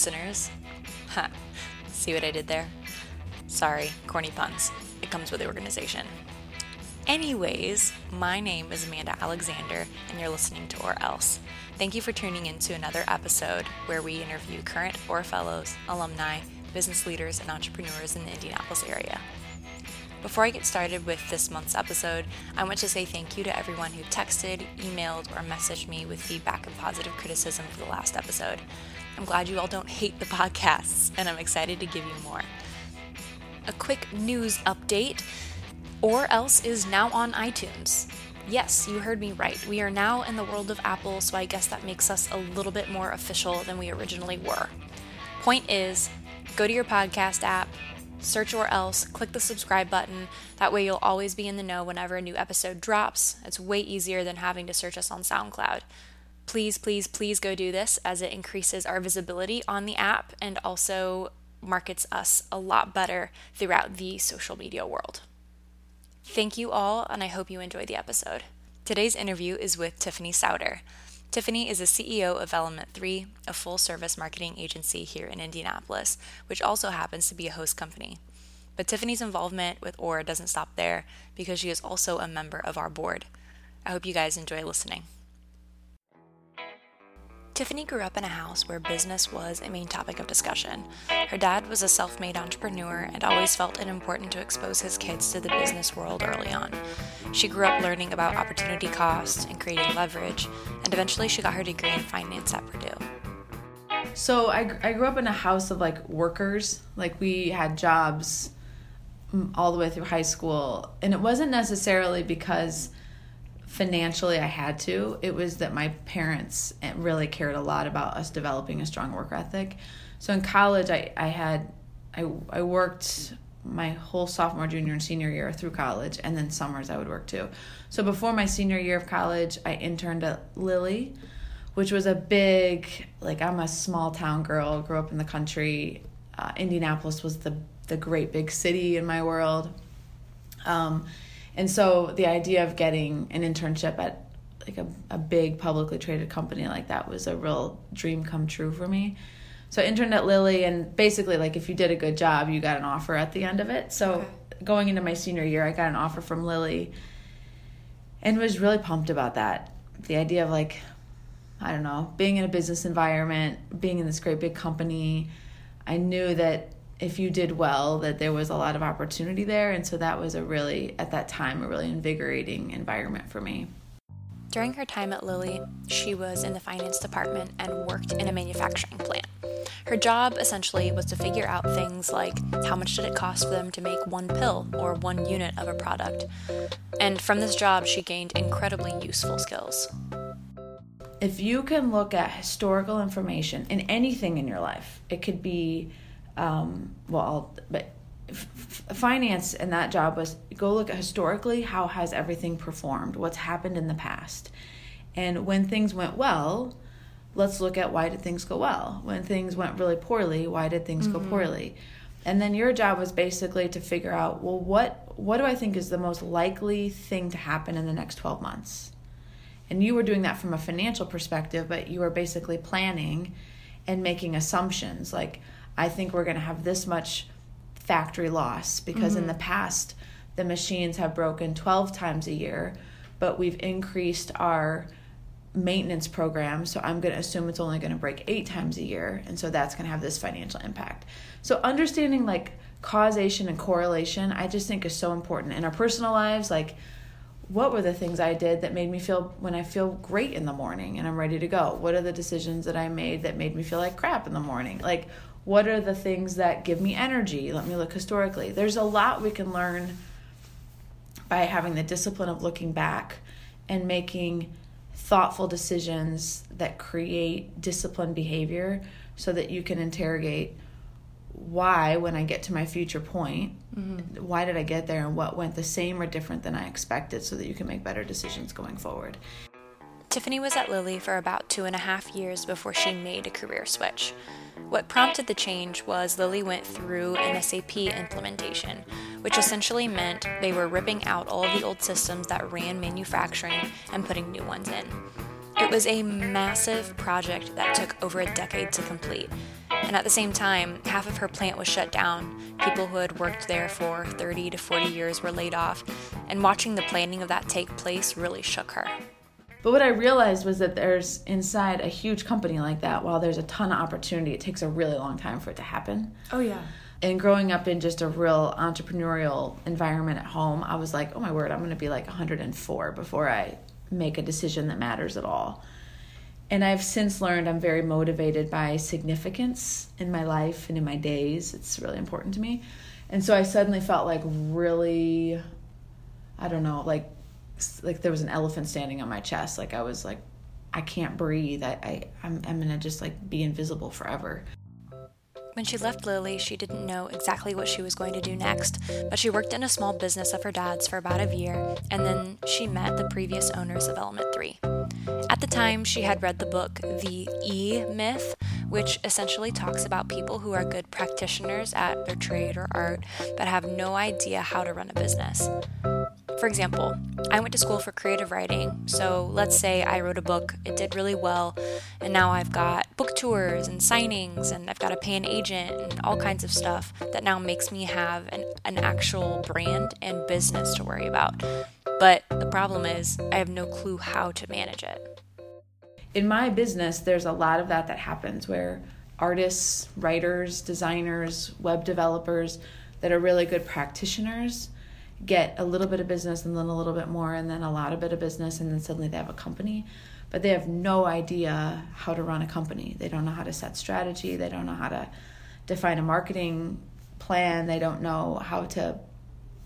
listeners. Ha, see what I did there? Sorry, corny puns. It comes with the organization. Anyways, my name is Amanda Alexander, and you're listening to Or Else. Thank you for tuning in to another episode where we interview current Orr Fellows, alumni, business leaders, and entrepreneurs in the Indianapolis area. Before I get started with this month's episode, I want to say thank you to everyone who texted, emailed, or messaged me with feedback and positive criticism for the last episode. I'm glad you all don't hate the podcasts, and I'm excited to give you more. A quick news update Or Else is now on iTunes. Yes, you heard me right. We are now in the world of Apple, so I guess that makes us a little bit more official than we originally were. Point is, go to your podcast app, search or else, click the subscribe button. That way you'll always be in the know whenever a new episode drops. It's way easier than having to search us on SoundCloud. Please, please, please go do this as it increases our visibility on the app and also markets us a lot better throughout the social media world. Thank you all, and I hope you enjoy the episode. Today's interview is with Tiffany Sauter. Tiffany is the CEO of Element 3, a full service marketing agency here in Indianapolis, which also happens to be a host company. But Tiffany's involvement with Orr doesn't stop there because she is also a member of our board. I hope you guys enjoy listening. Tiffany grew up in a house where business was a main topic of discussion. Her dad was a self made entrepreneur and always felt it important to expose his kids to the business world early on. She grew up learning about opportunity costs and creating leverage, and eventually she got her degree in finance at Purdue. So I, I grew up in a house of like workers. Like we had jobs mm, all the way through high school. And it wasn't necessarily because financially I had to. It was that my parents really cared a lot about us developing a strong work ethic. So in college, I, I had, I, I worked my whole sophomore, junior, and senior year through college, and then summers I would work too. So before my senior year of college, I interned at Lilly, which was a big, like, I'm a small town girl, grew up in the country. Uh, Indianapolis was the, the great big city in my world. Um, and so the idea of getting an internship at like a, a big publicly traded company like that was a real dream come true for me. So I interned at Lilly and basically like if you did a good job, you got an offer at the end of it. So okay. going into my senior year, I got an offer from Lilly and was really pumped about that. The idea of like I don't know, being in a business environment, being in this great big company, I knew that if you did well that there was a lot of opportunity there. And so that was a really at that time a really invigorating environment for me. During her time at lilly she was in the finance department and worked in a manufacturing plant. Her job essentially was to figure out things like how much did it cost for them to make one pill or one unit of a product. And from this job she gained incredibly useful skills. If you can look at historical information in anything in your life it could be um, well, but f- finance and that job was go look at historically how has everything performed, what's happened in the past, and when things went well, let's look at why did things go well. When things went really poorly, why did things mm-hmm. go poorly? And then your job was basically to figure out, well, what what do I think is the most likely thing to happen in the next 12 months? And you were doing that from a financial perspective, but you were basically planning and making assumptions like I think we're going to have this much factory loss because mm-hmm. in the past the machines have broken 12 times a year, but we've increased our maintenance program. So I'm going to assume it's only going to break eight times a year. And so that's going to have this financial impact. So understanding like causation and correlation, I just think is so important in our personal lives. Like, what were the things I did that made me feel when I feel great in the morning and I'm ready to go? What are the decisions that I made that made me feel like crap in the morning? Like, what are the things that give me energy? Let me look historically. There's a lot we can learn by having the discipline of looking back and making thoughtful decisions that create disciplined behavior so that you can interrogate why when i get to my future point mm-hmm. why did i get there and what went the same or different than i expected so that you can make better decisions going forward tiffany was at lilly for about two and a half years before she made a career switch what prompted the change was Lilly went through an SAP implementation, which essentially meant they were ripping out all of the old systems that ran manufacturing and putting new ones in. It It was a massive project that took over a decade to complete. And at the same time, half of her plant was shut down. People who had worked there for 30 to 40 years were laid off, and watching the planning of that take place really shook her. But what I realized was that there's inside a huge company like that, while there's a ton of opportunity, it takes a really long time for it to happen. Oh, yeah. And growing up in just a real entrepreneurial environment at home, I was like, oh my word, I'm going to be like 104 before I make a decision that matters at all. And I've since learned I'm very motivated by significance in my life and in my days. It's really important to me. And so I suddenly felt like really, I don't know, like like there was an elephant standing on my chest. Like I was like, I can't breathe. I, I I'm I'm gonna just like be invisible forever. When she left Lilly, she didn't know exactly what she was going to do next, but she worked in a small business of her dad's for about a year, and then she met the previous owners of Element 3. At the time, she had read the book The E Myth, which essentially talks about people who are good practitioners at their trade or art but have no idea how to run a business. For example, I went to school for creative writing, so let's say I wrote a book, it did really well, and now I've got book tours and signings, and I've got to pay an agent and all kinds of stuff that now makes me have an, an actual brand and business to worry about. But the problem is, I have no clue how to manage it. In my business, there's a lot of that that happens where artists, writers, designers, web developers that are really good practitioners get a little bit of business and then a little bit more and then a lot of bit of business and then suddenly they have a company. But they have no idea how to run a company. They don't know how to set strategy. They don't know how to define a marketing plan. They don't know how to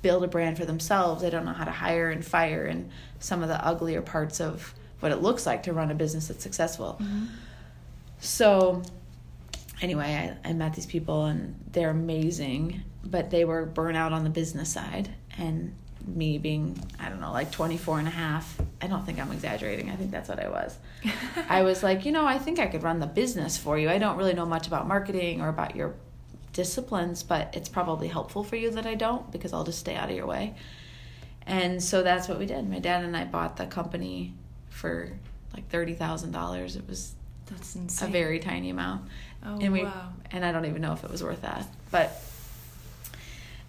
build a brand for themselves. They don't know how to hire and fire and some of the uglier parts of what it looks like to run a business that's successful. Mm-hmm. so anyway I, I met these people and they're amazing but they were burnout on the business side and me being i don't know like 24 and a half i don't think i'm exaggerating. I think that's what i was. I was like you know i think i could run the business for you. I don't really know much about marketing or about your disciplines but it's probably helpful for you that i don't because i'll just stay out of your way. And so that's what we did. My dad and i bought the company for like $30000 it was that's insane. a very tiny amount. Oh, and we wow. and i don't even know if it was worth that. But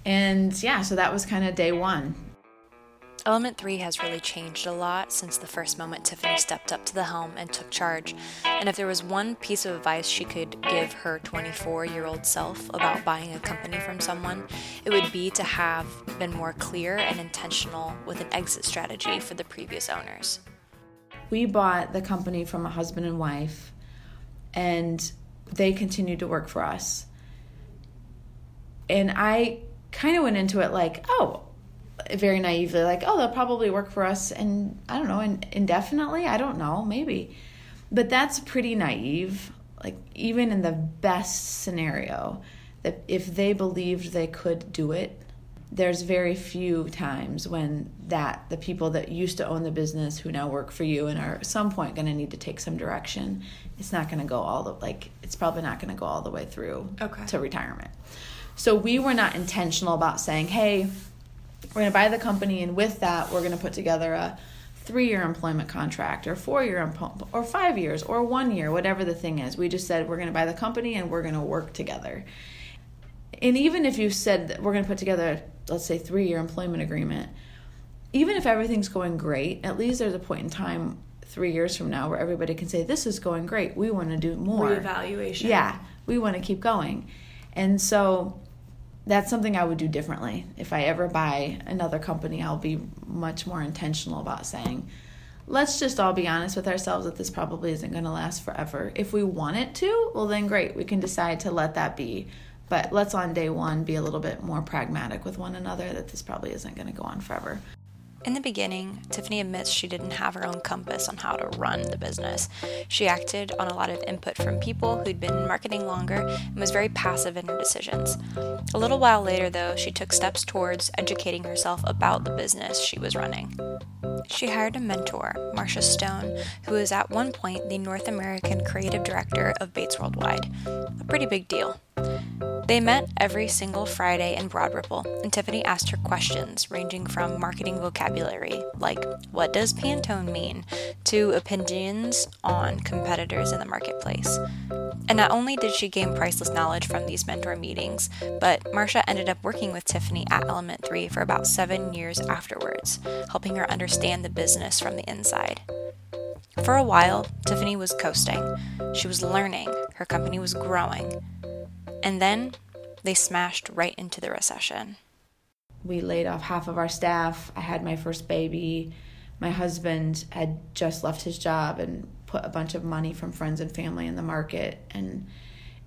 and yeah, so that was kind of day one. Element 3 has really changed a lot since the first moment Tiffany stepped up to the helm and took charge. And if there was one piece of advice she could give her 24 year old self about buying a company from someone, it would be to have been more clear and intentional with an exit strategy for the previous owners. We bought the company from a husband and wife, and they continued to work for us. And I kind of went into it like, oh, very naively, like, oh, they'll probably work for us, and I don't know, and indefinitely. I don't know, maybe, but that's pretty naive. Like even in the best scenario, that if they believed they could do it, there's very few times when that the people that used to own the business who now work for you and are at some point going to need to take some direction it's not going to go all the like it's probably not going to go all the way through okay. to retirement so we were not intentional about saying, hey, we're going to buy the company, and with that, we're going to put together a three year employment contract, or four year, or five years, or one year, whatever the thing is. We just said, we're going to buy the company and we're going to work together. And even if you said that we're going to put together, let's say, three year employment agreement, even if everything's going great, at least there's a point in time three years from now where everybody can say, This is going great. We want to do more. Reevaluation. Yeah, we want to keep going. And so that's something I would do differently. If I ever buy another company, I'll be much more intentional about saying, let's just all be honest with ourselves that this probably isn't going to last forever. If we want it to, well, then great, we can decide to let that be. But let's on day one be a little bit more pragmatic with one another that this probably isn't going to go on forever. In the beginning, Tiffany admits she didn't have her own compass on how to run the business. She acted on a lot of input from people who'd been in marketing longer and was very passive in her decisions. A little while later, though, she took steps towards educating herself about the business she was running. She hired a mentor, Marcia Stone, who was at one point the North American creative director of Bates Worldwide. A pretty big deal. They met every single Friday in Broad Ripple, and Tiffany asked her questions ranging from marketing vocabulary, like what does Pantone mean, to opinions on competitors in the marketplace. And not only did she gain priceless knowledge from these mentor meetings, but Marsha ended up working with Tiffany at Element 3 for about seven years afterwards, helping her understand the business from the inside. For a while, Tiffany was coasting. She was learning, her company was growing. And then they smashed right into the recession. We laid off half of our staff. I had my first baby. My husband had just left his job and put a bunch of money from friends and family in the market. And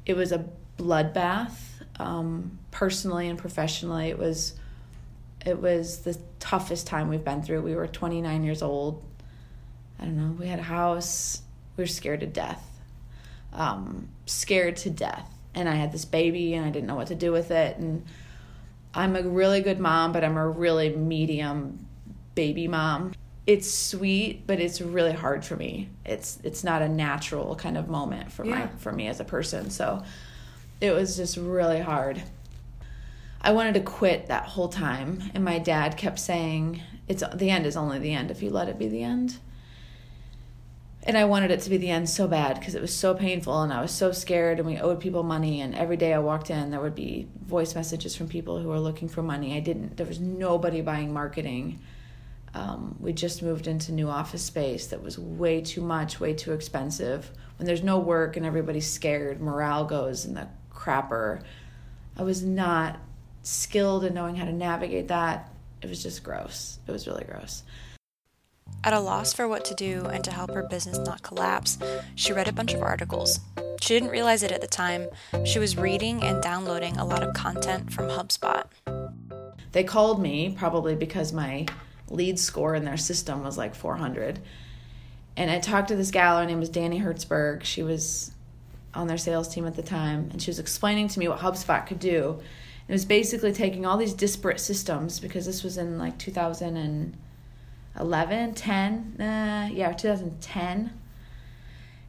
it was a bloodbath, um, personally and professionally. It was it was the toughest time we've been through. We were 29 years old. I don't know. We had a house. We were scared to death. Um, scared to death. And I had this baby and I didn't know what to do with it. And I'm a really good mom, but I'm a really medium baby mom. It's sweet, but it's really hard for me. It's it's not a natural kind of moment for yeah. my for me as a person. So it was just really hard. I wanted to quit that whole time, and my dad kept saying, "It's the end is only the end if you let it be the end." And I wanted it to be the end so bad because it was so painful and I was so scared and we owed people money and every day I walked in there would be voice messages from people who were looking for money. I didn't there was nobody buying marketing. Um, we just moved into new office space that was way too much, way too expensive. When there's no work and everybody's scared, morale goes in the crapper. I was not skilled in knowing how to navigate that. It was just gross. It was really gross. At a loss for what to do and to help her business not collapse, she read a bunch of articles. She didn't realize it at the time. She was reading and downloading a lot of content from HubSpot. They called me probably because my lead score in their system was like 400. And I talked to this gal, her name was Danny Hertzberg. She was on their sales team at the time, and she was explaining to me what HubSpot could do. It was basically taking all these disparate systems because this was in like 2000 and 11, 10, uh, yeah, 2010.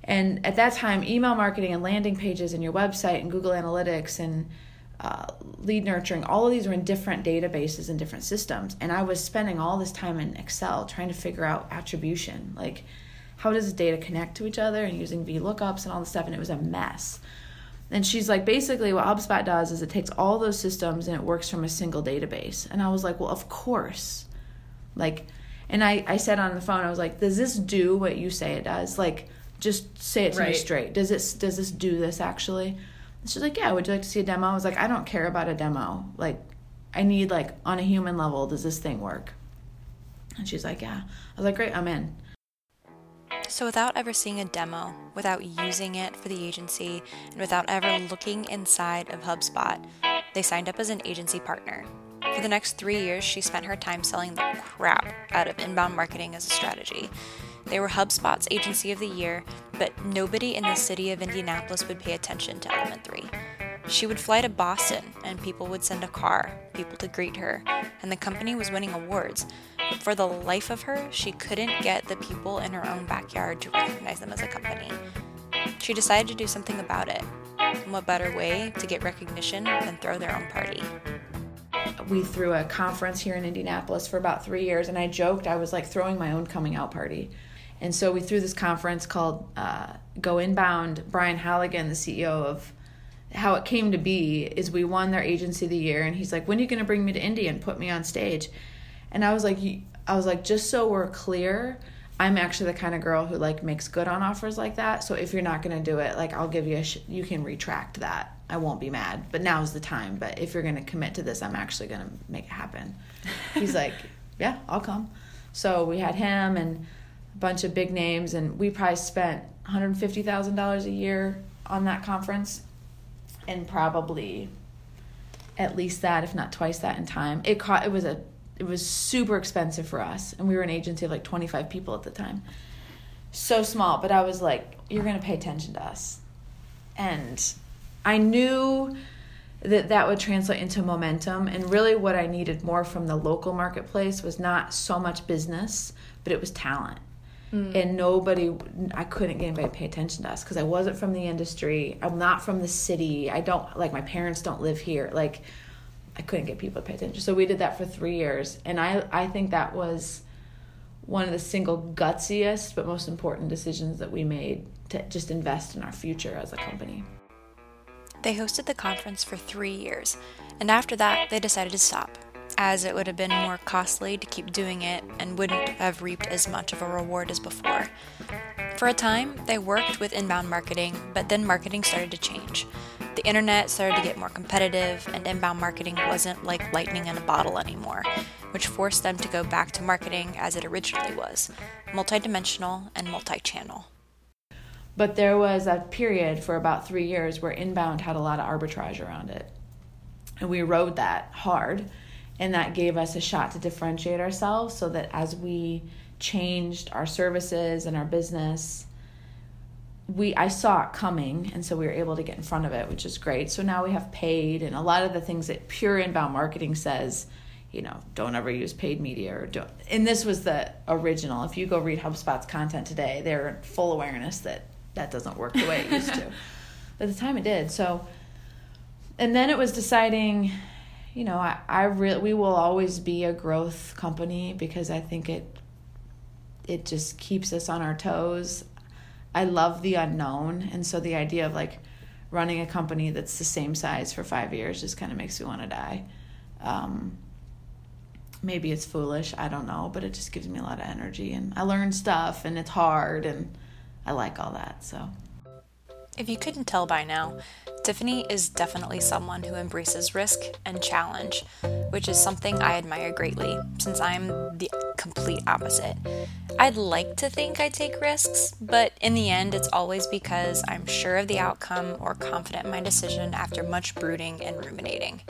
And at that time, email marketing and landing pages and your website and Google Analytics and uh, lead nurturing, all of these were in different databases and different systems. And I was spending all this time in Excel trying to figure out attribution. Like, how does the data connect to each other and using VLOOKUPs and all this stuff. And it was a mess. And she's like, basically, what HubSpot does is it takes all those systems and it works from a single database. And I was like, well, of course. Like, and I, I said on the phone, I was like, does this do what you say it does? Like, just say it to right. me straight. Does it does this do this actually? And she's like, yeah. Would you like to see a demo? I was like, I don't care about a demo. Like, I need like on a human level, does this thing work? And she's like, yeah. I was like, great, I'm in. So, without ever seeing a demo, without using it for the agency, and without ever looking inside of HubSpot, they signed up as an agency partner. For the next three years, she spent her time selling the crap out of inbound marketing as a strategy. They were HubSpot's Agency of the Year, but nobody in the city of Indianapolis would pay attention to Element 3. She would fly to Boston, and people would send a car, people to greet her, and the company was winning awards. But for the life of her, she couldn't get the people in her own backyard to recognize them as a company. She decided to do something about it. And what better way to get recognition than throw their own party? We threw a conference here in Indianapolis for about three years, and I joked I was like throwing my own coming out party. And so we threw this conference called uh, Go Inbound. Brian Halligan, the CEO of how it came to be, is we won their agency of the year, and he's like, "When are you going to bring me to Indy and put me on stage?" And I was like, "I was like, just so we're clear." I'm actually the kind of girl who like makes good on offers like that. So if you're not going to do it, like I'll give you a sh- you can retract that. I won't be mad, but now's the time. But if you're going to commit to this, I'm actually going to make it happen. He's like, yeah, I'll come. So we had him and a bunch of big names, and we probably spent $150,000 a year on that conference, and probably at least that, if not twice that, in time. It caught. It was a. It was super expensive for us, and we were an agency of like 25 people at the time. So small, but I was like, "You're going to pay attention to us," and I knew that that would translate into momentum and really what I needed more from the local marketplace was not so much business, but it was talent. Mm. and nobody i couldn't get anybody to pay attention to us because i wasn't from the industry. I'm not from the city. I don't like my parents don't live here. Like i couldn't get people to pay attention. So we did that for three years and i i think that was one of the single gutsiest but most important decisions that we made to just invest in our future as a company They hosted the conference for three years, and after that, they decided to stop, as it would have been more costly to keep doing it and wouldn't have reaped as much of a reward as before. For a time, they worked with inbound marketing, but then marketing started to change. The internet started to get more competitive, and inbound marketing wasn't like lightning in a bottle anymore, which forced them to go back to marketing as it originally was multidimensional and multi channel. But there was a period for about three years where inbound had a lot of arbitrage around it. And we rode that hard. And that gave us a shot to differentiate ourselves so that as we changed our services and our business, we I saw it coming and so we were able to get in front of it, which is great. So now we have paid and a lot of the things that pure inbound marketing says, you know, don't ever use paid media or don't and this was the original. If you go read HubSpot's content today, they're full awareness that that doesn't work the way it used to. But at the time it did. So and then it was deciding, you know, I, I really we will always be a growth company because I think it it just keeps us on our toes. I love the unknown and so the idea of like running a company that's the same size for five years just kind of makes me want to die. Um, maybe it's foolish, I don't know, but it just gives me a lot of energy and I learn stuff and it's hard and I like all that. So If you couldn't tell by now, Tiffany is definitely someone who embraces risk and challenge, which is something I admire greatly since I'm the complete opposite. I'd like to think I take risks, but in the end, it's always because I'm sure of the outcome or confident in my decision after much brooding and ruminating.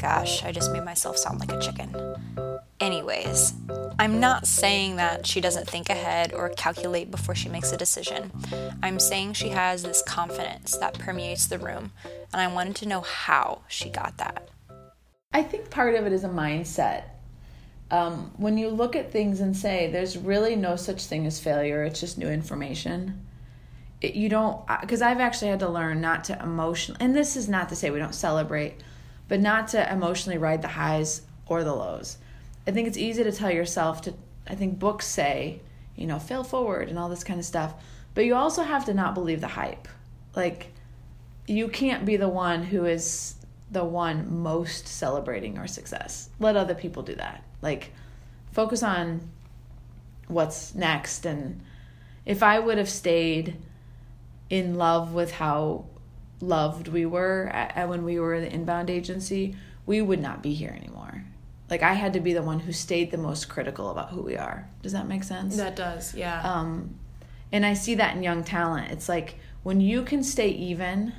Gosh, I just made myself sound like a chicken. Anyways, I'm not saying that she doesn't think ahead or calculate before she makes a decision. I'm saying she has this confidence that permeates the room, and I wanted to know how she got that. I think part of it is a mindset. Um, when you look at things and say, there's really no such thing as failure, it's just new information. It, you don't, because I've actually had to learn not to emotionally, and this is not to say we don't celebrate, but not to emotionally ride the highs or the lows. I think it's easy to tell yourself to, I think books say, you know, fail forward and all this kind of stuff, but you also have to not believe the hype. Like, you can't be the one who is the one most celebrating your success. Let other people do that. Like, focus on what's next. And if I would have stayed in love with how loved we were at, at when we were the inbound agency, we would not be here anymore. Like, I had to be the one who stayed the most critical about who we are. Does that make sense? That does, yeah. Um, and I see that in young talent. It's like when you can stay even,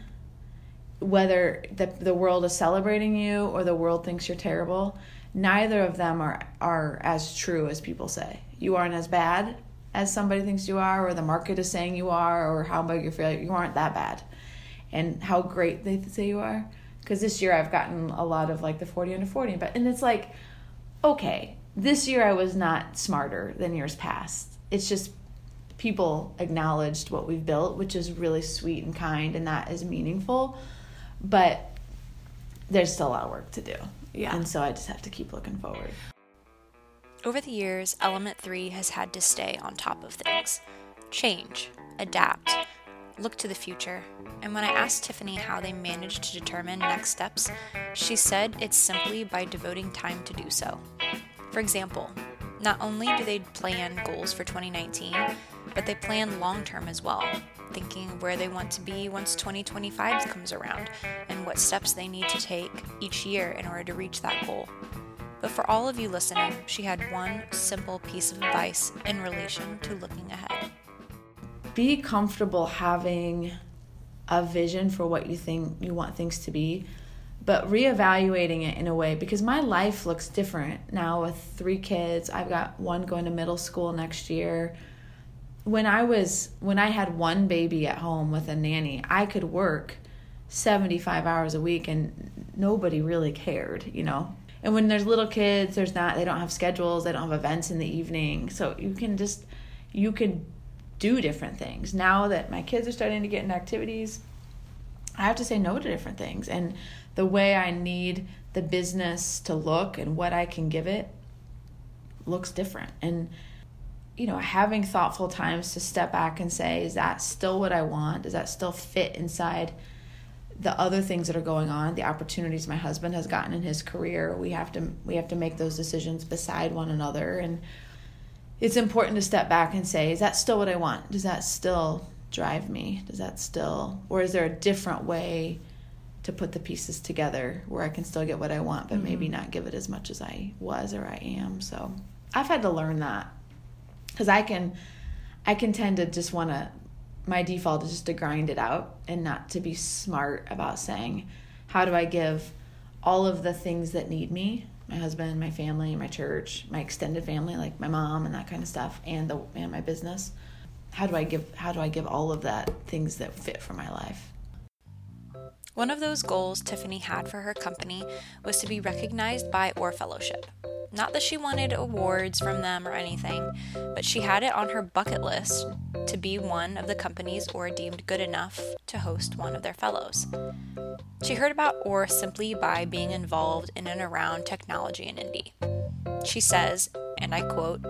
whether the the world is celebrating you or the world thinks you're terrible, neither of them are are as true as people say. You aren't as bad as somebody thinks you are, or the market is saying you are, or how big your failure. You aren't that bad, and how great they say you are. Because this year I've gotten a lot of like the forty under forty, but and it's like, okay, this year I was not smarter than years past. It's just people acknowledged what we've built, which is really sweet and kind, and that is meaningful. But there's still a lot of work to do. Yeah. And so I just have to keep looking forward. Over the years, Element 3 has had to stay on top of things, change, adapt, look to the future. And when I asked Tiffany how they managed to determine next steps, she said it's simply by devoting time to do so. For example, not only do they plan goals for 2019, but they plan long term as well, thinking where they want to be once 2025 comes around and what steps they need to take each year in order to reach that goal. But for all of you listening, she had one simple piece of advice in relation to looking ahead. Be comfortable having a vision for what you think you want things to be, but reevaluating it in a way because my life looks different now with three kids. I've got one going to middle school next year. When I was when I had one baby at home with a nanny, I could work 75 hours a week and nobody really cared, you know. And when there's little kids, there's not they don't have schedules, they don't have events in the evening. So you can just you could do different things. Now that my kids are starting to get into activities, I have to say no to different things. And the way I need the business to look and what I can give it looks different. And, you know, having thoughtful times to step back and say, is that still what I want? Does that still fit inside the other things that are going on, the opportunities my husband has gotten in his career? We have to we have to make those decisions beside one another and it's important to step back and say, is that still what I want? Does that still drive me? Does that still, or is there a different way to put the pieces together where I can still get what I want, but mm-hmm. maybe not give it as much as I was or I am? So I've had to learn that because I can, I can tend to just want to, my default is just to grind it out and not to be smart about saying, how do I give all of the things that need me my husband, my family, my church, my extended family, like my mom and that kind of stuff, and the and my business. How do I give how do I give all of that things that fit for my life? One of those goals Tiffany had for her company was to be recognized by Orr Fellowship. Not that she wanted awards from them or anything, but she had it on her bucket list to be one of the companies or deemed good enough to host one of their fellows. She heard about Orr simply by being involved in and around technology in Indy. She says, and I quote,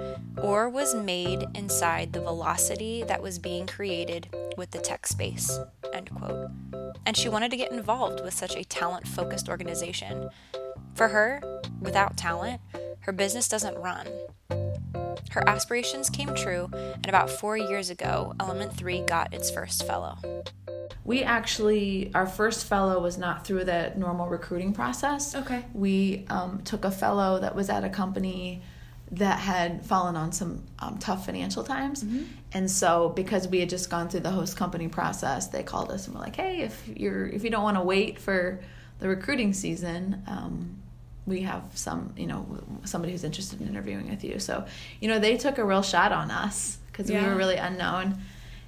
Orr was made inside the velocity that was being created with the tech space, end quote. And she wanted to get involved with such a talent focused organization. For her, without talent, her business doesn't run. Her aspirations came true, and about four years ago, Element 3 got its first fellow. We actually, our first fellow was not through the normal recruiting process. Okay. We um, took a fellow that was at a company that had fallen on some um, tough financial times. Mm-hmm. And so because we had just gone through the host company process, they called us and were like, "Hey, if you're if you don't want to wait for the recruiting season, um, we have some, you know, somebody who's interested in interviewing with you." So, you know, they took a real shot on us because yeah. we were really unknown.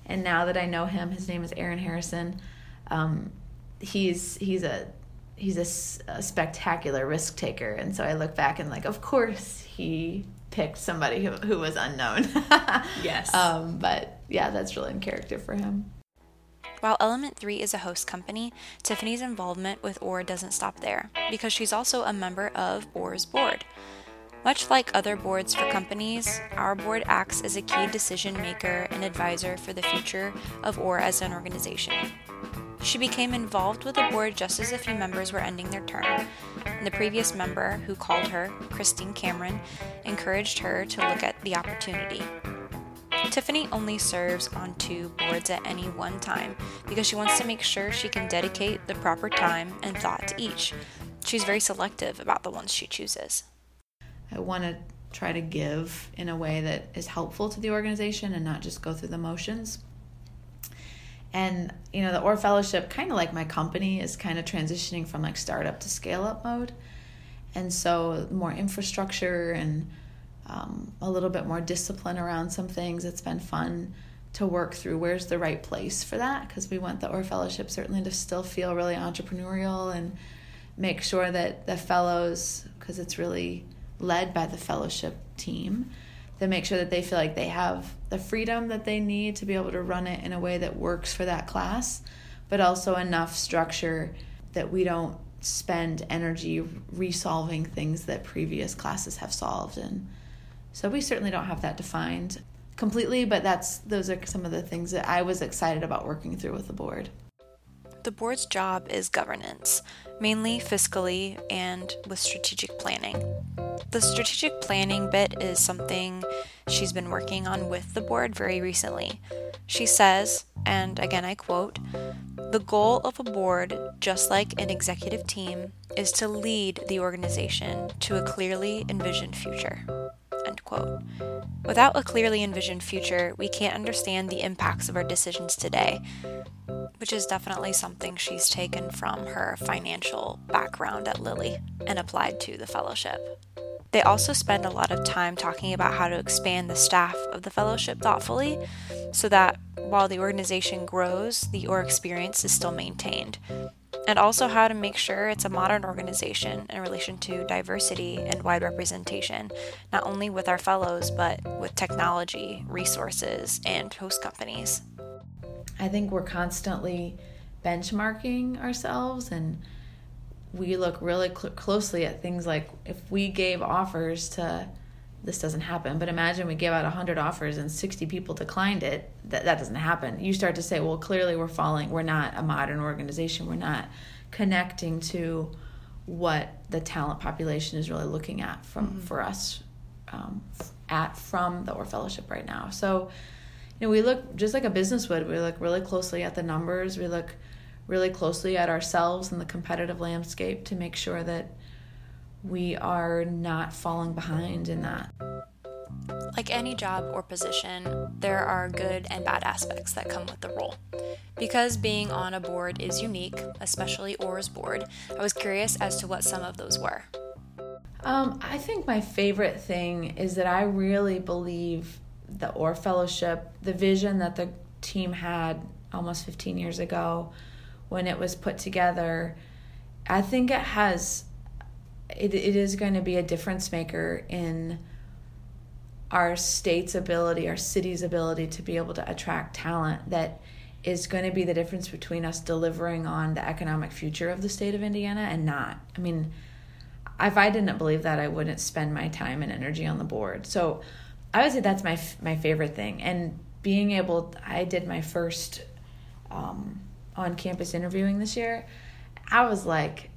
And now that I know him, his name is Aaron Harrison. Um, he's he's a he's a, a, spectacular risk taker and so i look back and like of course he picked somebody who, who was unknown yes um, but yeah that's really in character for him while Element 3 is a host company, Tiffany's involvement with Orr doesn't stop there, because she's also a member of Orr's board. Much like other boards for companies, our board acts as a key decision maker and advisor for the future of Orr as an organization. She became involved with the board just as a few members were ending their term, and the previous member, who called her Christine Cameron, encouraged her to look at the opportunity. Tiffany only serves on two boards at any one time because she wants to make sure she can dedicate the proper time and thought to each. She's very selective about the ones she chooses. I want to try to give in a way that is helpful to the organization and not just go through the motions. And you know, the Orr Fellowship, kind of like my company, is kind of transitioning from like startup to scale up mode, and so more infrastructure and um, a little bit more discipline around some things. It's been fun to work through where's the right place for that because we want the Orr Fellowship certainly to still feel really entrepreneurial and make sure that the fellows, because it's really led by the fellowship team, to make sure that they feel like they have the freedom that they need to be able to run it in a way that works for that class, but also enough structure that we don't spend energy resolving things that previous classes have solved and so we certainly don't have that defined completely but that's those are some of the things that I was excited about working through with the board. The board's job is governance, mainly fiscally and with strategic planning. The strategic planning bit is something she's been working on with the board very recently. She says, and again I quote, the goal of a board, just like an executive team, is to lead the organization to a clearly envisioned future. End quote. Without a clearly envisioned future, we can't understand the impacts of our decisions today, which is definitely something she's taken from her financial background at Lilly and applied to the fellowship. They also spend a lot of time talking about how to expand the staff of the fellowship thoughtfully so that while the organization grows, the Orr experience is still maintained. And also how to make sure it's a modern organization in relation to diversity and wide representation, not only with our fellows, but with technology, resources, and host companies. I think we're constantly benchmarking ourselves and we look really cl- closely at things like if we gave offers to this doesn't happen but imagine we gave out 100 offers and 60 people declined it that, that doesn't happen you start to say well clearly we're falling we're not a modern organization we're not connecting to what the talent population is really looking at from mm-hmm. for us um, at from the Orr fellowship right now so you know we look just like a business would we look really closely at the numbers we look really closely at ourselves and the competitive landscape to make sure that we are not falling behind in that. Like any job or position, there are good and bad aspects that come with the role. Because being on a board is unique, especially Orr's board, I was curious as to what some of those were. Um, I think my favorite thing is that I really believe the Orr Fellowship, the vision that the team had almost 15 years ago when it was put together, I think it has it, it is going to be a difference maker in our state's ability, our city's ability to be able to attract talent that is going to be the difference between us delivering on the economic future of the state of Indiana and not. I mean, if I didn't believe that, I wouldn't spend my time and energy on the board. So I would say that's my my favorite thing. And being able, I did my first um, on campus interviewing this year. I was like,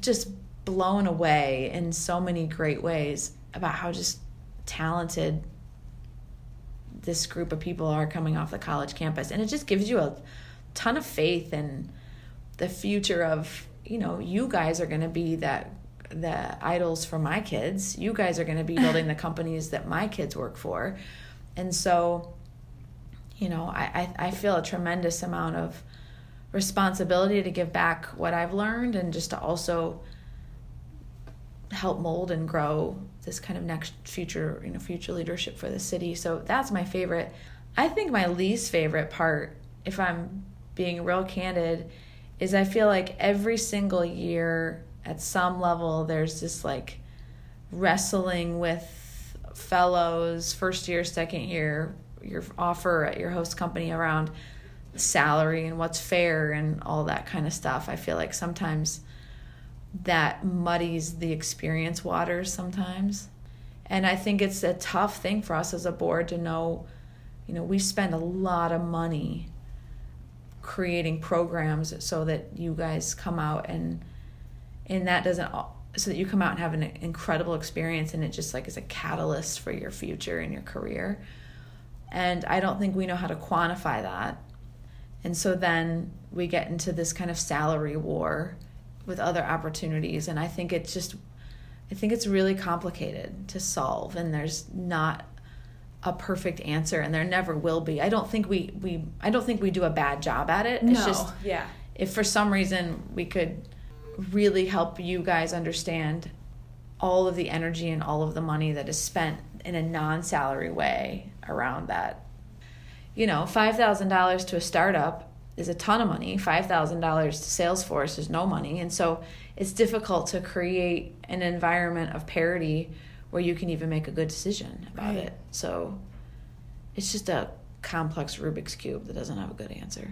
just blown away in so many great ways about how just talented this group of people are coming off the college campus. And it just gives you a ton of faith in the future of you know you guys are going to be that the idols for my kids. You guys are going to be building the companies that my kids work for. And so you know I, I, I feel a tremendous amount of responsibility to give back what i've learned and just to also help mold and grow this kind of next future you know future leadership for the city. So that's my favorite. I think my least favorite part if i'm being real candid is i feel like every single year at some level there's this like wrestling with fellows first year second year your offer at your host company around salary and what's fair and all that kind of stuff. I feel like sometimes that muddies the experience waters sometimes. And I think it's a tough thing for us as a board to know, you know, we spend a lot of money creating programs so that you guys come out and and that doesn't so that you come out and have an incredible experience and it just like is a catalyst for your future and your career. And I don't think we know how to quantify that. And so then we get into this kind of salary war with other opportunities. And i think it's just i think it's really complicated to solve and there's not a perfect answer and there never will be. I don't think we we i don't think we do a bad job at it. No, it's just yeah. if for some reason we could really help you guys understand all of the energy and all of the money that is spent in a non-salary way around that. You know $5000 to a startup is a ton of money. $5,000 to Salesforce is no money. And so it's difficult to create an environment of parity where you can even make a good decision about right. it. So it's just a complex Rubik's Cube that doesn't have a good answer.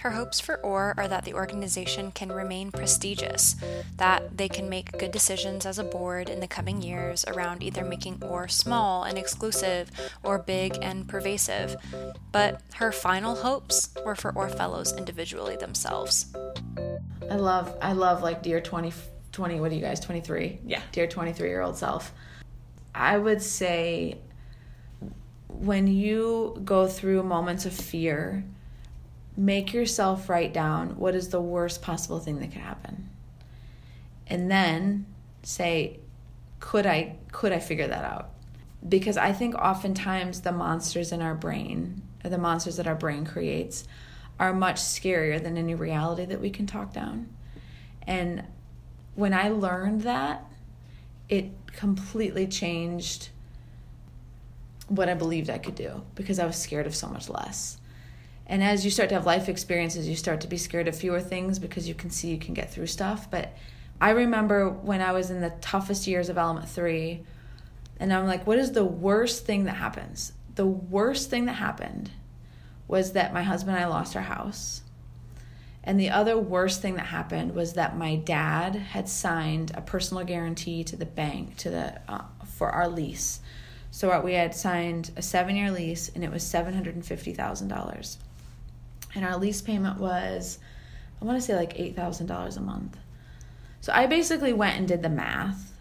Her hopes for Orr are that the organization can remain prestigious, that they can make good decisions as a board in the coming years around either making Orr small and exclusive or big and pervasive. But her final hopes were for Orr fellows individually themselves. I love, I love like dear 20, 20 what are you guys, 23? Yeah. Dear 23 year old self. I would say when you go through moments of fear, make yourself write down what is the worst possible thing that could happen. And then say could i could i figure that out? Because i think oftentimes the monsters in our brain or the monsters that our brain creates are much scarier than any reality that we can talk down. And when i learned that it completely changed what i believed i could do because i was scared of so much less And as you start to have life experiences, you start to be scared of fewer things because you can see you can get through stuff. But I remember when I was in the toughest years of Element 3, and I'm like, what is the worst thing that happens? The worst thing that happened was that my husband and I lost our house. And the other worst thing that happened was that my dad had signed a personal guarantee to the bank to the uh, for our lease. So we had signed a seven year lease, and it was seven hundred and fifty thousand dollars, and our lease payment was, I want to say like eight thousand dollars a month. So I basically went and did the math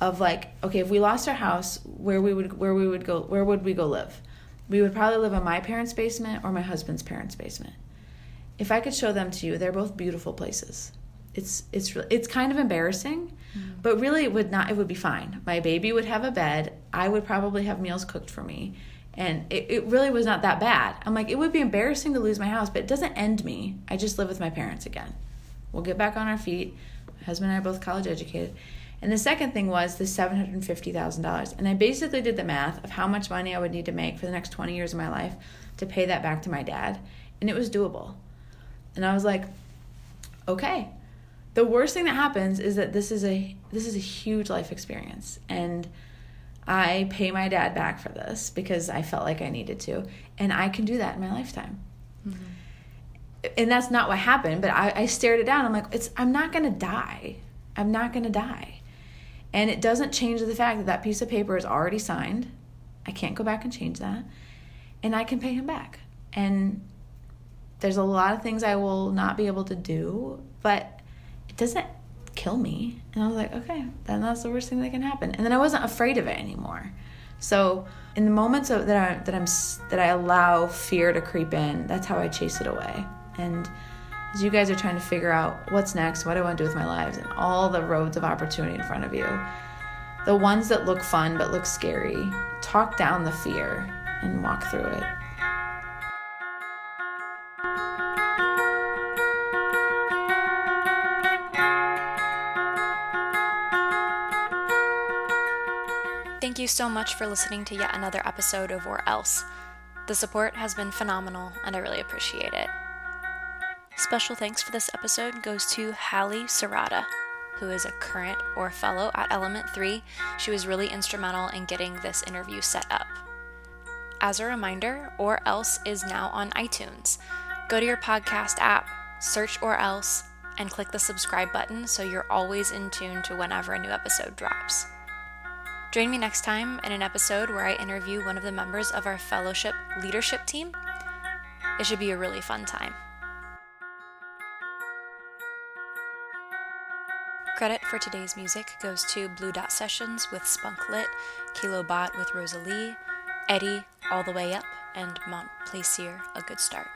of like, okay, if we lost our house, where we would where we would go, where would we go live? We would probably live in my parents' basement or my husband's parents' basement. If I could show them to you, they're both beautiful places. It's it's it's kind of embarrassing, mm-hmm. but really it would not. It would be fine. My baby would have a bed. I would probably have meals cooked for me, and it, it really was not that bad. I'm like, it would be embarrassing to lose my house, but it doesn't end me. I just live with my parents again. We'll get back on our feet. My husband and I are both college educated. And the second thing was the $750,000. And I basically did the math of how much money I would need to make for the next 20 years of my life to pay that back to my dad. And it was doable. And I was like, okay. The worst thing that happens is that this is a this is a huge life experience and I pay my dad back for this because I felt like I needed to and I can do that in my lifetime. Mm-hmm. And that's not what happened, but I, I stared it down. I'm like, it's I'm not gonna die. I'm not gonna die. And it doesn't change the fact that that piece of paper is already signed. I can't go back and change that. And I can pay him back. And there's a lot of things I will not be able to do, but it doesn't kill me. And I was like, okay, then that's the worst thing that can happen. And then I wasn't afraid of it anymore. So in the moments of, that I that I'm that I allow fear to creep in, that's how I chase it away. And as you guys are trying to figure out what's next, what I want to do with my lives, and all the roads of opportunity in front of you, the ones that look fun but look scary, talk down the fear and walk through it. Thank you so much for listening to yet another episode of Or Else. The support has been phenomenal, and I really appreciate it. Special thanks for this episode goes to Hallie Serrata, who is a current or fellow at Element 3. She was really instrumental in getting this interview set up. As a reminder, Or Else is now on iTunes. Go to your podcast app, search Or Else, and click the subscribe button so you're always in tune to whenever a new episode drops. Join me next time in an episode where I interview one of the members of Orr fellowship leadership team. It should be a really fun time. Credit for today's music goes to Blue Dot Sessions with Spunk Lit, Kilobot with Rosalie, Eddie All the Way Up, and Monplaisir A Good Start.